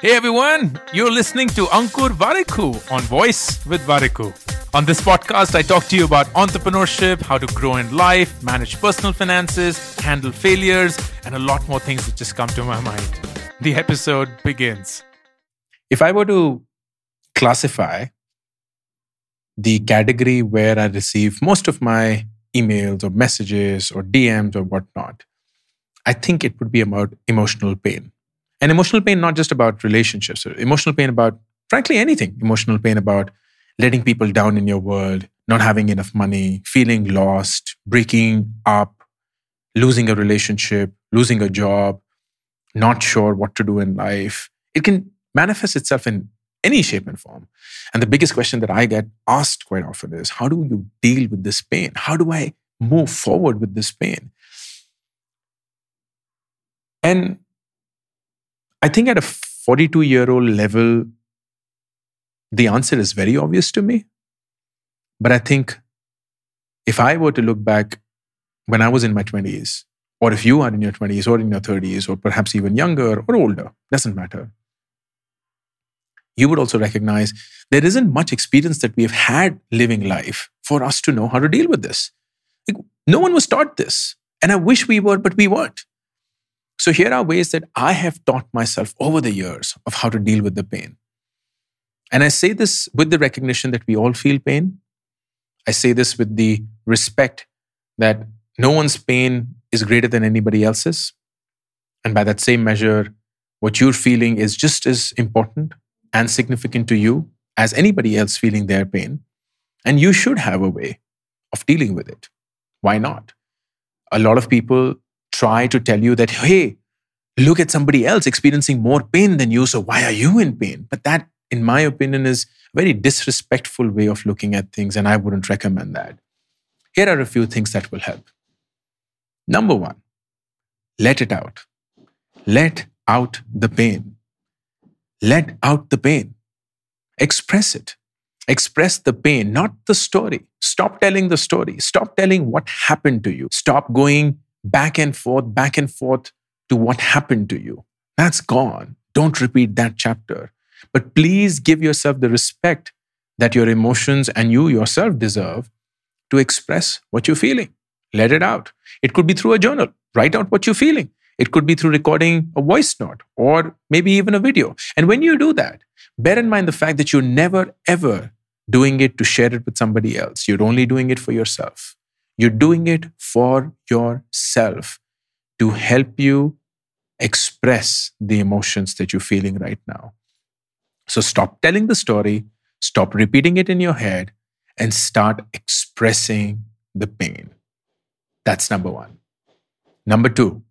Hey everyone, you're listening to Ankur Warikoo on Voice with Warikoo. On this podcast, I talk to you about entrepreneurship, how to grow in life, manage personal finances, handle failures, and a lot more things that just come to my mind. The episode begins. If I were to classify the category where I receive most of my emails or messages or DMs or whatnot, I think it would be about emotional pain. And emotional pain, not just about relationships, uh, emotional pain about, frankly, anything. Emotional pain about letting people down in your world, not having enough money, feeling lost, breaking up, losing a relationship, losing a job, not sure what to do in life. It can manifest itself in any shape and form. And the biggest question that I get asked quite often is how do you deal with this pain? How do I move forward with this pain? And I think at a 42 year old level, the answer is very obvious to me. But I think if I were to look back when I was in my 20s, or if you are in your 20s or in your 30s, or perhaps even younger or older, doesn't matter, you would also recognize there isn't much experience that we have had living life for us to know how to deal with this. Like, no one was taught this. And I wish we were, but we weren't. So here are ways that I have taught myself over the years of how to deal with the pain. And I say this with the recognition that we all feel pain. I say this with the respect that no one's pain is greater than anybody else's. And by that same measure, what you're feeling is just as important and significant to you as anybody else feeling their pain. And you should have a way of dealing with it. Why not? A lot of people try to tell you that, hey, look at somebody else experiencing more pain than you, so why are you in pain? But that, in my opinion, is a very disrespectful way of looking at things, and I wouldn't recommend that. Here are a few things that will help. Number one, let it out. Let out the pain. Let out the pain. Express it. Express the pain, not the story. Stop telling the story. Stop telling what happened to you. Stop going back and forth, back and forth to what happened to you. That's gone. Don't repeat that chapter. But please give yourself the respect that your emotions and you yourself deserve to express what you're feeling. Let it out. It could be through a journal. Write out what you're feeling. It could be through recording a voice note or maybe even a video. And when you do that, bear in mind the fact that you're never, ever doing it to share it with somebody else. You're only doing it for yourself. You're doing it for yourself to help you express the emotions that you're feeling right now. So stop telling the story, stop repeating it in your head, and start expressing the pain. That's number one. Number two,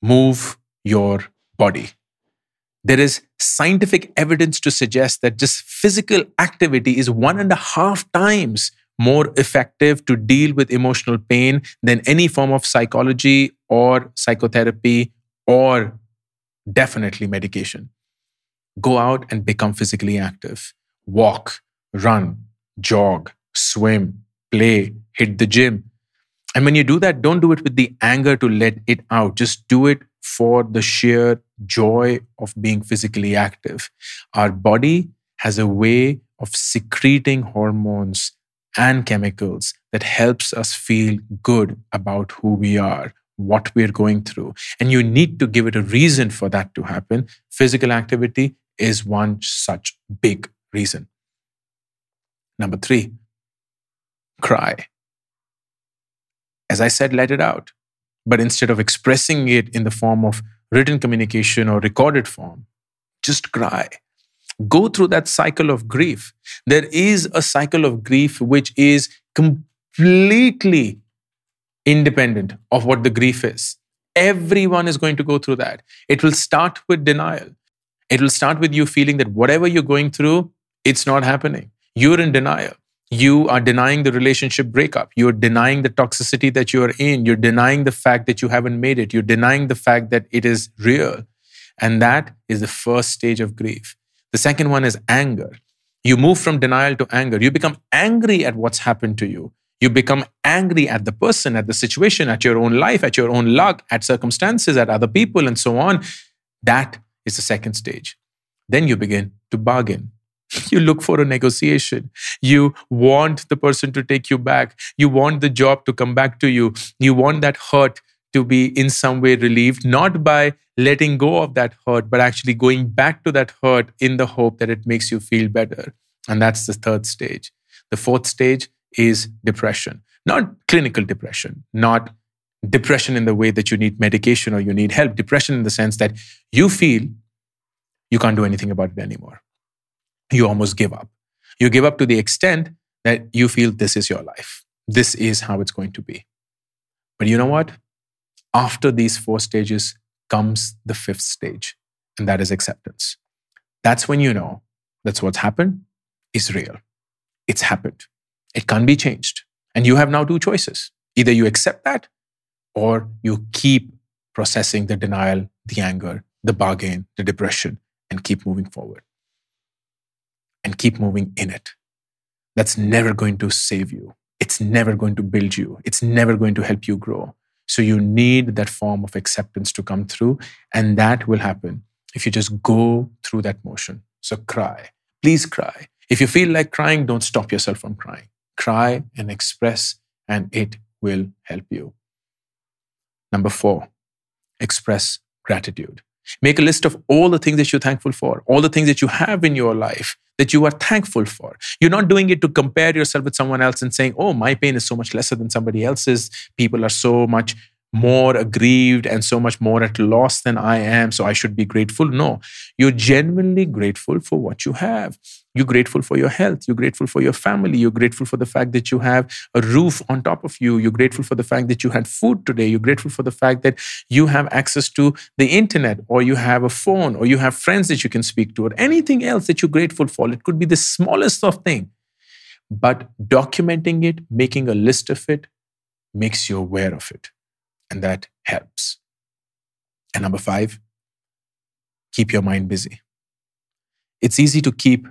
move your body. There is scientific evidence to suggest that just physical activity is one and a half times more effective to deal with emotional pain than any form of psychology or psychotherapy or definitely medication. Go out and become physically active. Walk, run, jog, swim, play, hit the gym. And when you do that, don't do it with the anger to let it out. Just do it for the sheer joy of being physically active. Our body has a way of secreting hormones and chemicals that helps us feel good about who we are what we're going through. And you need to give it a reason for that to happen. Physical activity is one such big reason. Number 3 cry. As i said let it out. But instead of expressing it in the form of written communication or recorded form just cry go through that cycle of grief. There is a cycle of grief which is completely independent of what the grief is. Everyone is going to go through that. It will start with denial. It will start with you feeling that whatever you're going through, it's not happening. You're in denial. You are denying the relationship breakup. You're denying the toxicity that you're in. You're denying the fact that you haven't made it. You're denying the fact that it is real. And that is the first stage of grief. The second one is anger. You move from denial to anger. You become angry at what's happened to you. You become angry at the person, at the situation, at your own life, at your own luck, at circumstances, at other people, and so on. That is the second stage. Then you begin to bargain. You look for a negotiation. You want the person to take you back. You want the job to come back to you. You want that hurt to be in some way relieved, not by letting go of that hurt, but actually going back to that hurt in the hope that it makes you feel better. And that's the third stage. The fourth stage is depression, not clinical depression, not depression in the way that you need medication or you need help, depression in the sense that you feel you can't do anything about it anymore. You almost give up. You give up to the extent that you feel this is your life. This is how it's going to be. But you know what? After these four stages comes the fifth stage, and that is acceptance. That's when you know that's what's happened is real. It's happened. It can't be changed. And you have now two choices. Either you accept that or you keep processing the denial, the anger, the bargain, the depression, and keep moving forward. And keep moving in it. That's never going to save you. It's never going to build you. It's never going to help you grow. So you need that form of acceptance to come through. And that will happen if you just go through that motion. So cry. Please cry. If you feel like crying, don't stop yourself from crying. Cry and express, and it will help you. Number four, express gratitude. Make a list of all the things that you're thankful for, all the things that you have in your life that you are thankful for. You're not doing it to compare yourself with someone else and saying, oh, my pain is so much lesser than somebody else's. People are so much more aggrieved and so much more at loss than I am, so I should be grateful. No, you're genuinely grateful for what you have. You're grateful for your health. You're grateful for your family. You're grateful for the fact that you have a roof on top of you. You're grateful for the fact that you had food today. You're grateful for the fact that you have access to the internet or you have a phone or you have friends that you can speak to or anything else that you're grateful for. It could be the smallest of thing. But documenting it, making a list of it, makes you aware of it. And that helps. And number five, keep your mind busy. It's easy to keep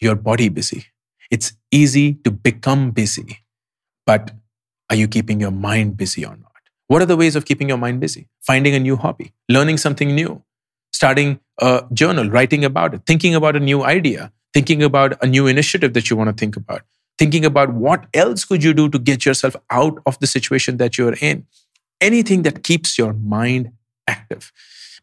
your body busy. It's easy to become busy, but are you keeping your mind busy or not? What are the ways of keeping your mind busy? Finding a new hobby, learning something new, starting a journal, writing about it, thinking about a new idea, thinking about a new initiative that you want to think about, thinking about what else could you do to get yourself out of the situation that you're in. Anything that keeps your mind active.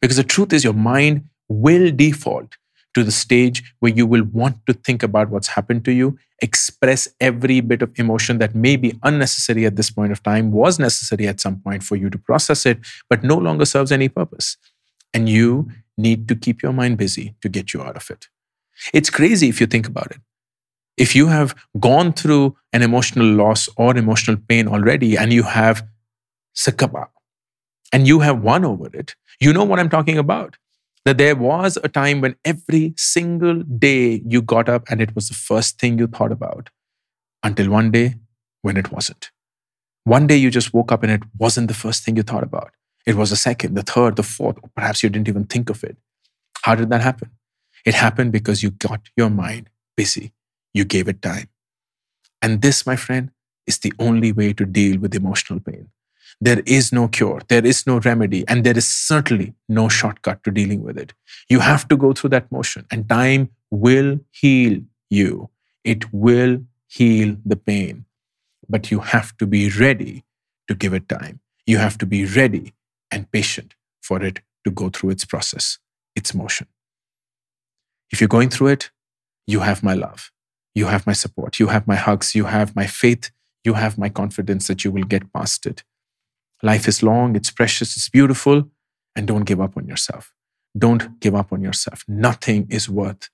Because the truth is, your mind will default to the stage where you will want to think about what's happened to you, express every bit of emotion that may be unnecessary at this point of time, was necessary at some point for you to process it, but no longer serves any purpose. And you need to keep your mind busy to get you out of it. It's crazy if you think about it. If you have gone through an emotional loss or emotional pain already and you have succumbed and you have won over it, you know what I'm talking about that there was a time when every single day you got up and it was the first thing you thought about until one day when it wasn't. One day you just woke up and it wasn't the first thing you thought about. It was the second, the third, the fourth, or perhaps you didn't even think of it. How did that happen? It happened because you got your mind busy. You gave it time. And this, my friend, is the only way to deal with emotional pain. There is no cure, there is no remedy, and there is certainly no shortcut to dealing with it. You have to go through that motion, and time will heal you. It will heal the pain. But you have to be ready to give it time. You have to be ready and patient for it to go through its process, its motion. If you're going through it, you have my love. You have my support. You have my hugs. You have my faith. You have my confidence that you will get past it. Life is long, it's precious, it's beautiful, and don't give up on yourself. Don't give up on yourself. Nothing is worth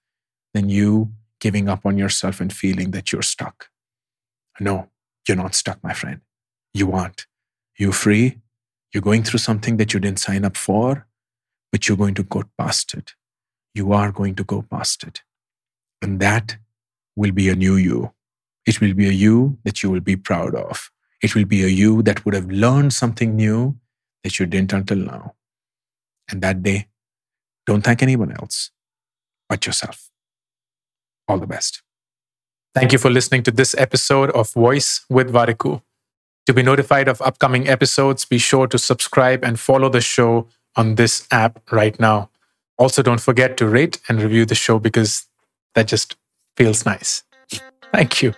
than you giving up on yourself and feeling that you're stuck. No, you're not stuck, my friend. You aren't. You're free. You're going through something that you didn't sign up for, but you're going to go past it. You are going to go past it. And that will be a new you. It will be a you that you will be proud of. It will be a you that would have learned something new that you didn't until now. And that day, don't thank anyone else but yourself. All the best. Thank you for listening to this episode of Voice with Warikoo. To be notified of upcoming episodes, be sure to subscribe and follow the show on this app right now. Also, don't forget to rate and review the show because that just feels nice. Thank you.